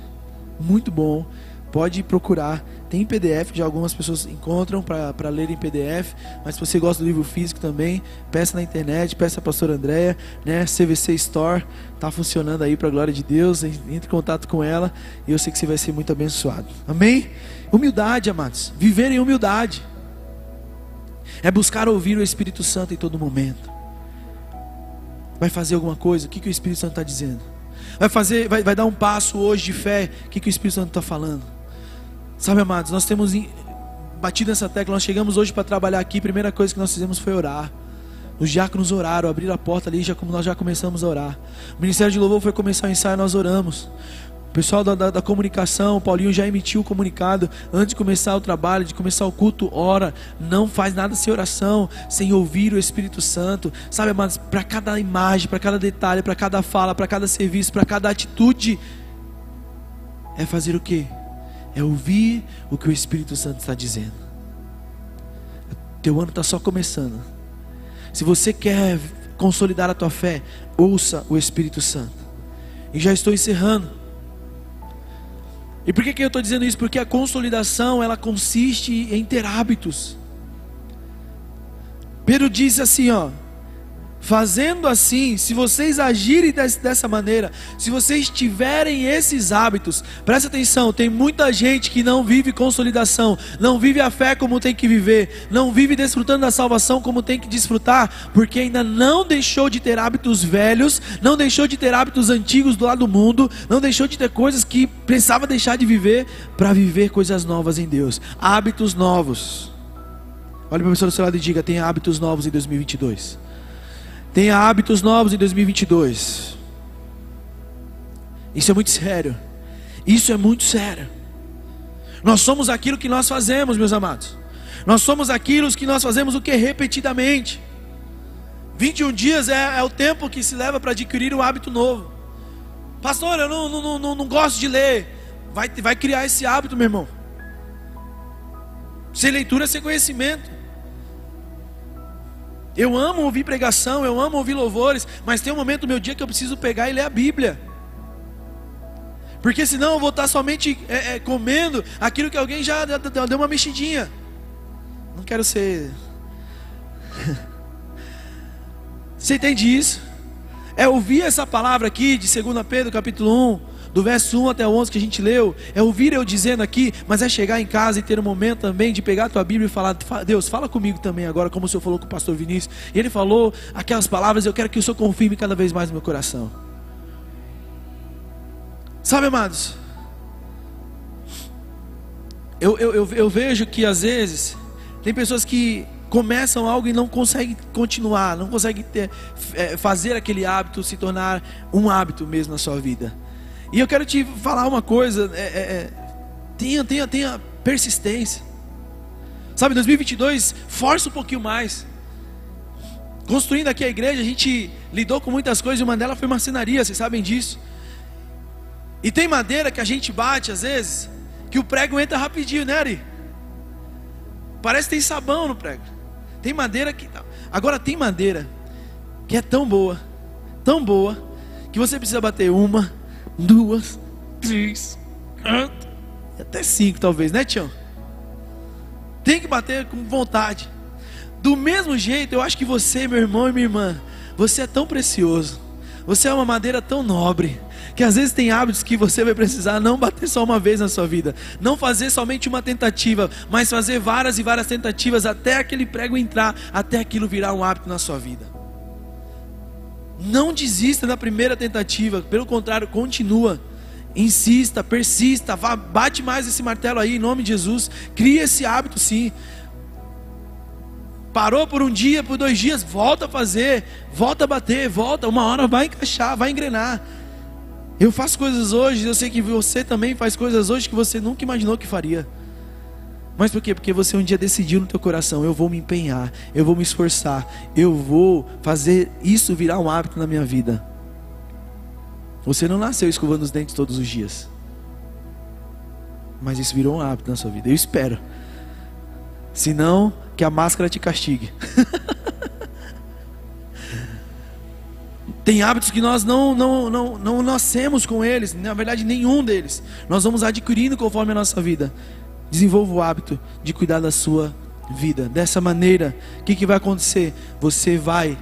Muito bom. Pode procurar. Tem PDF, já algumas pessoas encontram para ler em PDF. Mas se você gosta do livro físico também, peça na internet, peça a pastora Andréia, né? CVC Store está funcionando aí para a glória de Deus. Entre em contato com ela e eu sei que você vai ser muito abençoado. Amém? Humildade, amados. Viver em humildade. É buscar ouvir o Espírito Santo em todo momento. Vai fazer alguma coisa? O que, que o Espírito Santo está dizendo? vai fazer, vai, vai dar um passo hoje de fé. O que, que o Espírito Santo está falando? Sabe, amados, nós temos batido nessa tecla, nós chegamos hoje para trabalhar aqui, a primeira coisa que nós fizemos foi orar. Os diáconos oraram, abriram a porta ali, já como nós já começamos a orar. O Ministério de Louvor foi começar o ensaio, nós oramos. O pessoal da, da, da, comunicação, o Paulinho já emitiu o comunicado antes de começar o trabalho, de começar o culto, ora, não faz nada sem oração, sem ouvir o Espírito Santo, sabe, amados, para cada imagem, para cada detalhe, para cada fala, para cada serviço, para cada atitude, é fazer o que? É ouvir o que o Espírito Santo está dizendo. Teu ano está só começando. Se você quer consolidar a tua fé, ouça o Espírito Santo. E já estou encerrando. E por que, que eu estou dizendo isso? Porque a consolidação ela consiste em ter hábitos. Pedro disse assim, ó. Fazendo assim, se vocês agirem dessa maneira, se vocês tiverem esses hábitos, presta atenção: tem muita gente que não vive consolidação, não vive a fé como tem que viver, não vive desfrutando da salvação como tem que desfrutar, porque ainda não deixou de ter hábitos velhos, não deixou de ter hábitos antigos do lado do mundo, não deixou de ter coisas que precisava deixar de viver para viver coisas novas em Deus, hábitos novos. Olha para a pessoa do seu lado e diga: tem hábitos novos em 2022. Tenha hábitos novos em 2022. Isso é muito sério. Isso é muito sério. Nós somos aquilo que nós fazemos, meus amados. Nós somos aquilo que nós fazemos o que repetidamente. 21 dias é, é o tempo que se leva para adquirir um hábito novo. Pastor, eu não, não, não, não gosto de ler. Vai, vai criar esse hábito, meu irmão. Sem leitura, sem conhecimento. Eu amo ouvir pregação, eu amo ouvir louvores, mas tem um momento do meu dia que eu preciso pegar e ler a Bíblia. Porque senão eu vou estar somente é, é, comendo aquilo que alguém já deu uma mexidinha. Não quero ser. <laughs> Você entende isso? É ouvir essa palavra aqui de 2 Pedro capítulo 1 do verso 1 até 11 que a gente leu, é ouvir eu dizendo aqui, mas é chegar em casa e ter um momento também de pegar a tua Bíblia e falar: Deus, fala comigo também agora, como o Senhor falou com o pastor Vinícius. E ele falou aquelas palavras, eu quero que o Senhor confirme cada vez mais no meu coração. Sabe, amados, eu, eu, eu, eu vejo que às vezes tem pessoas que começam algo e não conseguem continuar, não conseguem ter, é, fazer aquele hábito se tornar um hábito mesmo na sua vida. E eu quero te falar uma coisa: é, é, é tenha, tenha, tenha persistência. Sabe, 2022, força um pouquinho mais. Construindo aqui a igreja, a gente lidou com muitas coisas e uma delas foi marcenaria, vocês sabem disso. E tem madeira que a gente bate às vezes, que o prego entra rapidinho, né, Ari? Parece que tem sabão no prego. Tem madeira que. Agora tem madeira que é tão boa, tão boa, que você precisa bater uma, duas, três, quatro, até cinco talvez, né, Tião? Tem que bater com vontade. Do mesmo jeito, eu acho que você, meu irmão e minha irmã, você é tão precioso. Você é uma madeira tão nobre que às vezes tem hábitos que você vai precisar não bater só uma vez na sua vida, não fazer somente uma tentativa, mas fazer várias e várias tentativas até aquele prego entrar, até aquilo virar um hábito na sua vida. Não desista na primeira tentativa, pelo contrário, continua. Insista, persista, vá, bate mais esse martelo aí em nome de Jesus. Cria esse hábito sim. Parou por um dia, por dois dias, volta a fazer, volta a bater, volta, uma hora vai encaixar, vai engrenar. Eu faço coisas hoje, eu sei que você também faz coisas hoje que você nunca imaginou que faria. Mas por quê? Porque você um dia decidiu no teu coração, eu vou me empenhar, eu vou me esforçar, eu vou fazer isso virar um hábito na minha vida. Você não nasceu escovando os dentes todos os dias. Mas isso virou um hábito na sua vida. Eu espero. Senão, que a máscara te castigue. <laughs> Tem hábitos que nós não, não, não, não nascemos com eles, na verdade, nenhum deles. Nós vamos adquirindo conforme a nossa vida. Desenvolva o hábito de cuidar da sua vida. Dessa maneira, o que, que vai acontecer? Você vai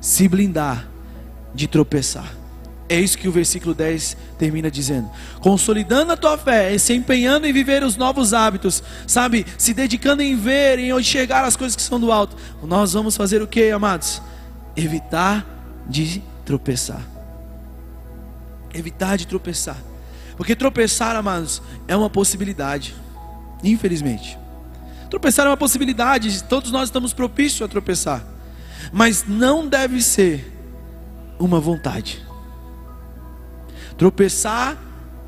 se blindar de tropeçar. É isso que o versículo 10 termina dizendo. Consolidando a tua fé, se empenhando em viver os novos hábitos, sabe? Se dedicando em ver, em enxergar as coisas que são do alto. Nós vamos fazer o que, amados? Evitar de tropeçar. Evitar de tropeçar. Porque tropeçar, amados, é uma possibilidade. Infelizmente. Tropeçar é uma possibilidade, todos nós estamos propícios a tropeçar. Mas não deve ser uma vontade. Tropeçar,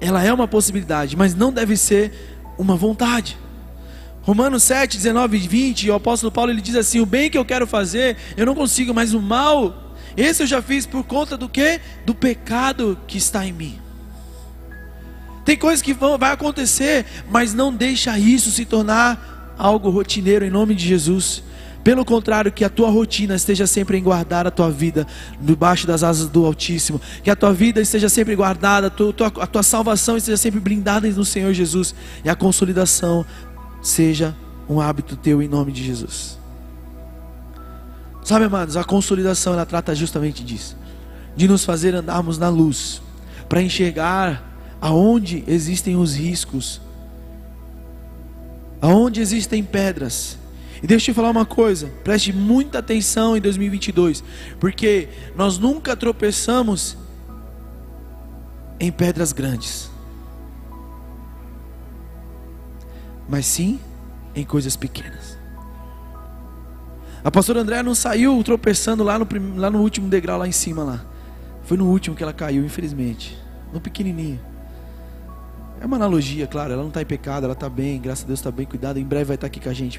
ela é uma possibilidade, mas não deve ser uma vontade. Romanos 7, 19 e 20, o apóstolo Paulo ele diz assim: O bem que eu quero fazer, eu não consigo, mas o mal, esse eu já fiz por conta do que? Do pecado que está em mim. Tem coisas que vão, vai acontecer, mas não deixa isso se tornar algo rotineiro em nome de Jesus. Pelo contrário, que a tua rotina esteja sempre em guardar a tua vida debaixo das asas do Altíssimo. Que a tua vida esteja sempre guardada, a tua, a tua salvação esteja sempre blindada no Senhor Jesus. E a consolidação seja um hábito teu em nome de Jesus. Sabe, amados, a consolidação ela trata justamente disso, de nos fazer andarmos na luz, para enxergar aonde existem os riscos, aonde existem pedras. E deixa eu te falar uma coisa, preste muita atenção em 2022, porque nós nunca tropeçamos em pedras grandes. mas sim em coisas pequenas. A pastora André não saiu tropeçando lá no, lá no último degrau lá em cima lá. Foi no último que ela caiu, infelizmente. No pequenininho. É uma analogia, claro. Ela não está em pecado, ela está bem, graças a Deus está bem cuidada. Em breve vai estar tá aqui com a gente.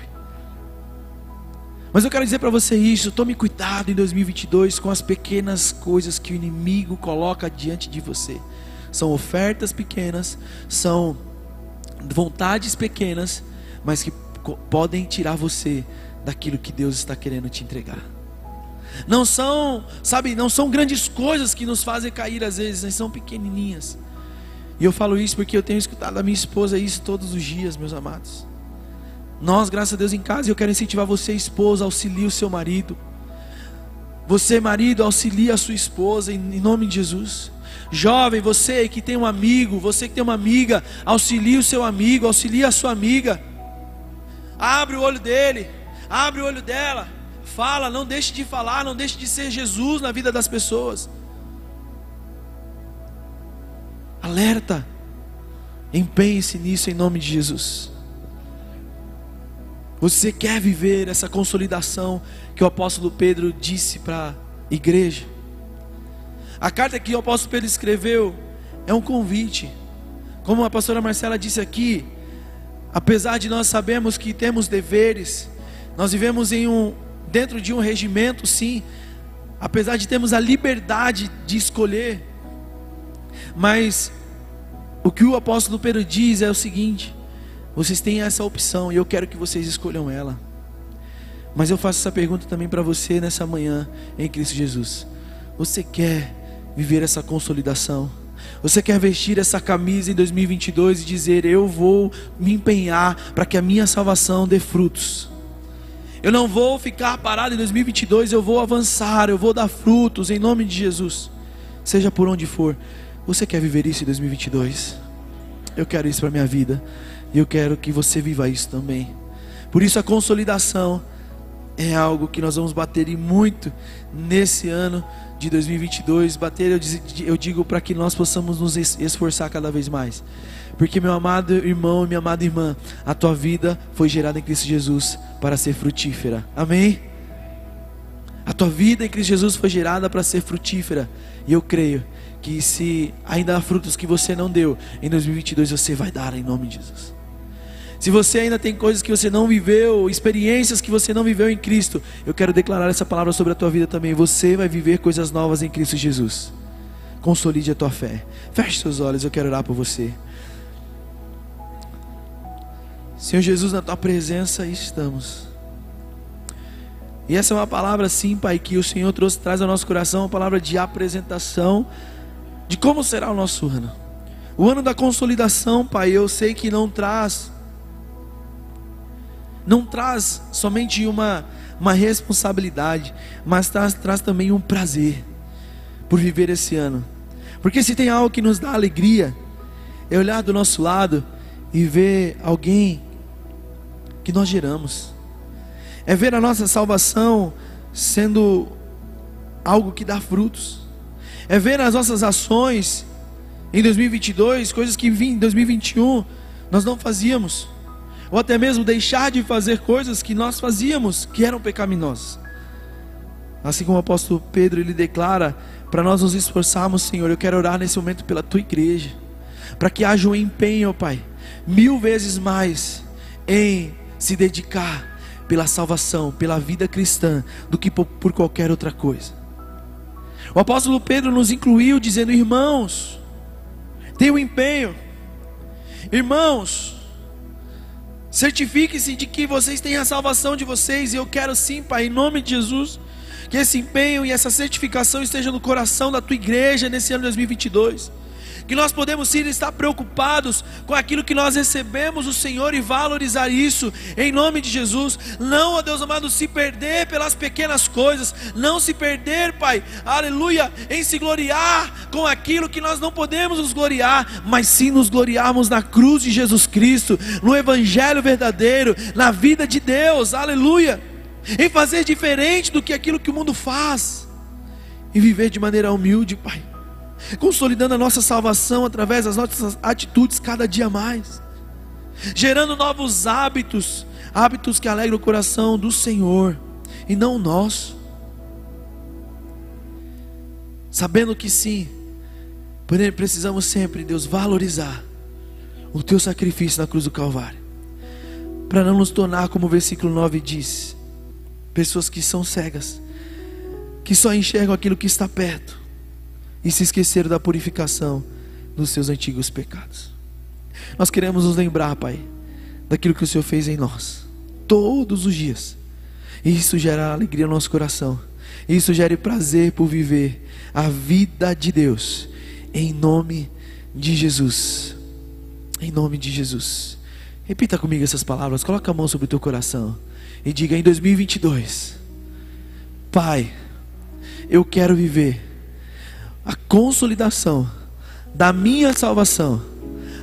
Mas eu quero dizer para você isso. Tome cuidado em 2022 com as pequenas coisas que o inimigo coloca diante de você. São ofertas pequenas, são vontades pequenas, mas que podem tirar você daquilo que Deus está querendo te entregar. Não são, sabe, não são grandes coisas que nos fazem cair às vezes, são pequenininhas. E eu falo isso porque eu tenho escutado da minha esposa isso todos os dias, meus amados. Nós, graças a Deus, em casa, eu quero incentivar você, esposa, auxilie o seu marido. Você, marido, auxilie a sua esposa, em nome de Jesus. Jovem, você que tem um amigo, você que tem uma amiga, auxilie o seu amigo, auxilie a sua amiga. Abre o olho dele, abre o olho dela. Fala, não deixe de falar, não deixe de ser Jesus na vida das pessoas. Alerta. Empenhe-se nisso em nome de Jesus. Você quer viver essa consolidação que o apóstolo Pedro disse para a igreja? A carta que o apóstolo Pedro escreveu é um convite. Como a pastora Marcela disse aqui, apesar de nós sabermos que temos deveres, nós vivemos em um dentro de um regimento, sim, apesar de termos a liberdade de escolher, mas o que o apóstolo Pedro diz é o seguinte: vocês têm essa opção e eu quero que vocês escolham ela. Mas eu faço essa pergunta também para você nessa manhã em Cristo Jesus. Você quer viver essa consolidação. Você quer vestir essa camisa em 2022 e dizer: Eu vou me empenhar para que a minha salvação dê frutos. Eu não vou ficar parado em 2022, eu vou avançar, eu vou dar frutos em nome de Jesus. Seja por onde for. Você quer viver isso em 2022? Eu quero isso para minha vida. E eu quero que você viva isso também. Por isso a consolidação é algo que nós vamos bater em muito nesse ano de 2022, bater, eu digo para que nós possamos nos esforçar cada vez mais. Porque, meu amado irmão e minha amada irmã, a tua vida foi gerada em Cristo Jesus para ser frutífera. Amém? A tua vida em Cristo Jesus foi gerada para ser frutífera. E eu creio que se ainda há frutos que você não deu, em 2022 você vai dar em nome de Jesus. Se você ainda tem coisas que você não viveu, experiências que você não viveu em Cristo, eu quero declarar essa palavra sobre a tua vida também. Você vai viver coisas novas em Cristo Jesus. Consolide a tua fé. Feche seus olhos, eu quero orar por você. Senhor Jesus, na tua presença estamos. E essa é uma palavra, sim, Pai, que o Senhor trouxe, traz ao nosso coração, uma palavra de apresentação de como será o nosso ano. O ano da consolidação, Pai, eu sei que não traz não traz somente uma, uma responsabilidade, mas traz, traz também um prazer por viver esse ano. Porque se tem algo que nos dá alegria, é olhar do nosso lado e ver alguém que nós geramos, é ver a nossa salvação sendo algo que dá frutos, é ver as nossas ações em 2022, coisas que em 2021 nós não fazíamos, ou até mesmo deixar de fazer coisas que nós fazíamos que eram pecaminosas. Assim como o apóstolo Pedro ele declara para nós nos esforçarmos, Senhor, eu quero orar nesse momento pela tua igreja, para que haja um empenho, Pai, mil vezes mais em se dedicar pela salvação, pela vida cristã, do que por qualquer outra coisa. O apóstolo Pedro nos incluiu dizendo: irmãos, tenham empenho, irmãos, certifique-se de que vocês têm a salvação de vocês, e eu quero sim, Pai, em nome de Jesus, que esse empenho e essa certificação esteja no coração da tua igreja nesse ano 2022 que nós podemos sim estar preocupados com aquilo que nós recebemos do Senhor e valorizar isso em nome de Jesus. Não, ó Deus amado, se perder pelas pequenas coisas, não se perder, Pai, aleluia, em se gloriar com aquilo que nós não podemos nos gloriar, mas sim nos gloriarmos na cruz de Jesus Cristo, no Evangelho verdadeiro, na vida de Deus, aleluia, em fazer diferente do que aquilo que o mundo faz e viver de maneira humilde, Pai consolidando a nossa salvação através das nossas atitudes cada dia mais, gerando novos hábitos, hábitos que alegram o coração do Senhor e não o nosso. Sabendo que sim, precisamos sempre, Deus, valorizar o teu sacrifício na cruz do Calvário, para não nos tornar, como o versículo 9 diz, pessoas que são cegas, que só enxergam aquilo que está perto e se esqueceram da purificação dos seus antigos pecados. Nós queremos nos lembrar, Pai, daquilo que o Senhor fez em nós, todos os dias. Isso gera alegria no nosso coração. Isso gera prazer por viver a vida de Deus, em nome de Jesus. Em nome de Jesus. Repita comigo essas palavras, coloca a mão sobre o teu coração e diga em 2022: Pai, eu quero viver a consolidação da minha salvação,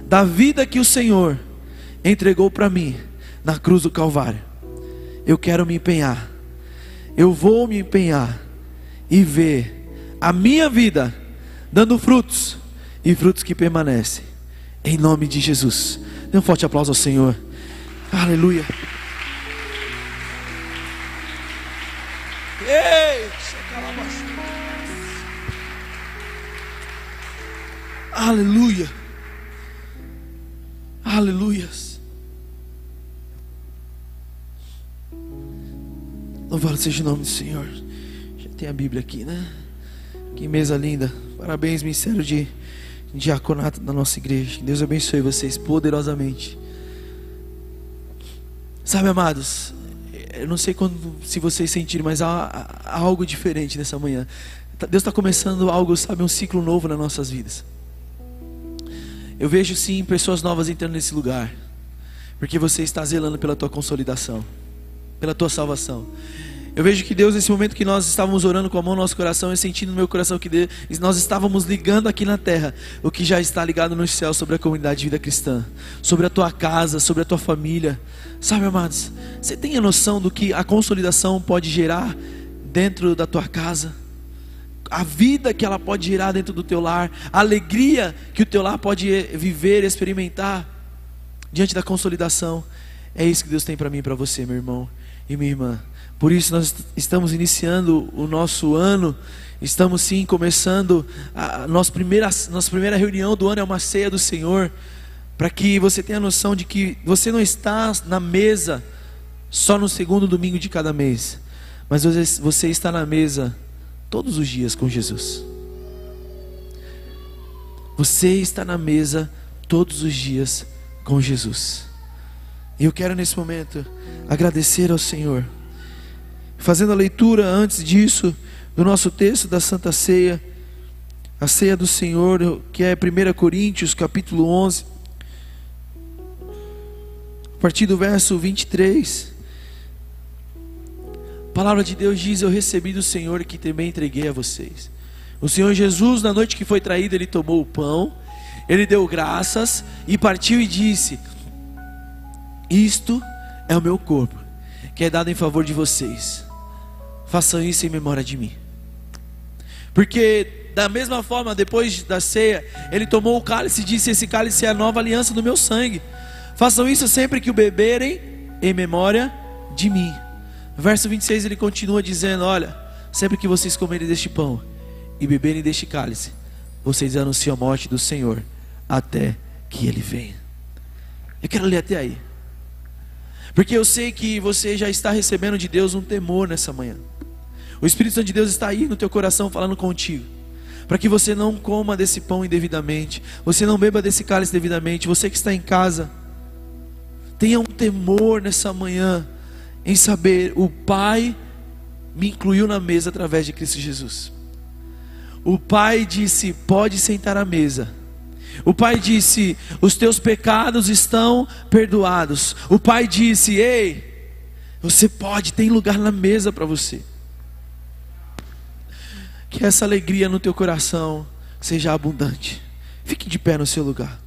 da vida que o Senhor entregou para mim na cruz do Calvário. Eu quero me empenhar, eu vou me empenhar e ver a minha vida dando frutos e frutos que permanecem, em nome de Jesus. Dê um forte aplauso ao Senhor, aleluia. Aleluia. Aleluias. Louvado seja o nome do Senhor. Já tem a Bíblia aqui, né? Que mesa linda. Parabéns, ministério de diaconato da nossa igreja. Deus abençoe vocês poderosamente. Sabe, amados, eu não sei quando, se vocês sentirem, mas há, há algo diferente nessa manhã. Deus está começando algo, sabe, um ciclo novo nas nossas vidas. Eu vejo sim pessoas novas entrando nesse lugar, porque você está zelando pela tua consolidação, pela tua salvação. Eu vejo que Deus, nesse momento que nós estávamos orando com a mão no nosso coração, eu sentindo no meu coração que Deus, nós estávamos ligando aqui na terra o que já está ligado no céu sobre a comunidade de vida cristã, sobre a tua casa, sobre a tua família. Sabe, amados, você tem a noção do que a consolidação pode gerar dentro da tua casa? A vida que ela pode gerar dentro do teu lar, a alegria que o teu lar pode viver, experimentar diante da consolidação. É isso que Deus tem para mim e para você, meu irmão e minha irmã. Por isso nós estamos iniciando o nosso ano, estamos sim começando a nossa primeira, nossa primeira reunião do ano é uma ceia do Senhor, para que você tenha noção de que você não está na mesa só no segundo domingo de cada mês, mas você está na mesa todos os dias com Jesus. Você está na mesa todos os dias com Jesus. E eu quero nesse momento agradecer ao Senhor. Fazendo a leitura antes disso do nosso texto da Santa Ceia, a ceia do Senhor, que é 1 Coríntios, capítulo 11, a partir do verso 23 palavra de Deus diz: Eu recebi do Senhor que também entreguei a vocês. O Senhor Jesus, na noite que foi traído, ele tomou o pão, ele deu graças e partiu e disse: Isto é o meu corpo, que é dado em favor de vocês. Façam isso em memória de mim. Porque da mesma forma, depois da ceia, ele tomou o cálice e disse: Esse cálice é a nova aliança do meu sangue. Façam isso sempre que o beberem, em memória de mim. Verso 26 ele continua dizendo: Olha, sempre que vocês comerem deste pão e beberem deste cálice, vocês anunciam a morte do Senhor até que ele venha. Eu quero ler até aí. Porque eu sei que você já está recebendo de Deus um temor nessa manhã. O Espírito Santo de Deus está aí no teu coração falando contigo. Para que você não coma desse pão indevidamente, você não beba desse cálice devidamente, você que está em casa, tenha um temor nessa manhã em saber o Pai me incluiu na mesa através de Cristo Jesus. O Pai disse: pode sentar à mesa. O pai disse: Os teus pecados estão perdoados. O pai disse: Ei, você pode, tem lugar na mesa para você. Que essa alegria no teu coração seja abundante. Fique de pé no seu lugar.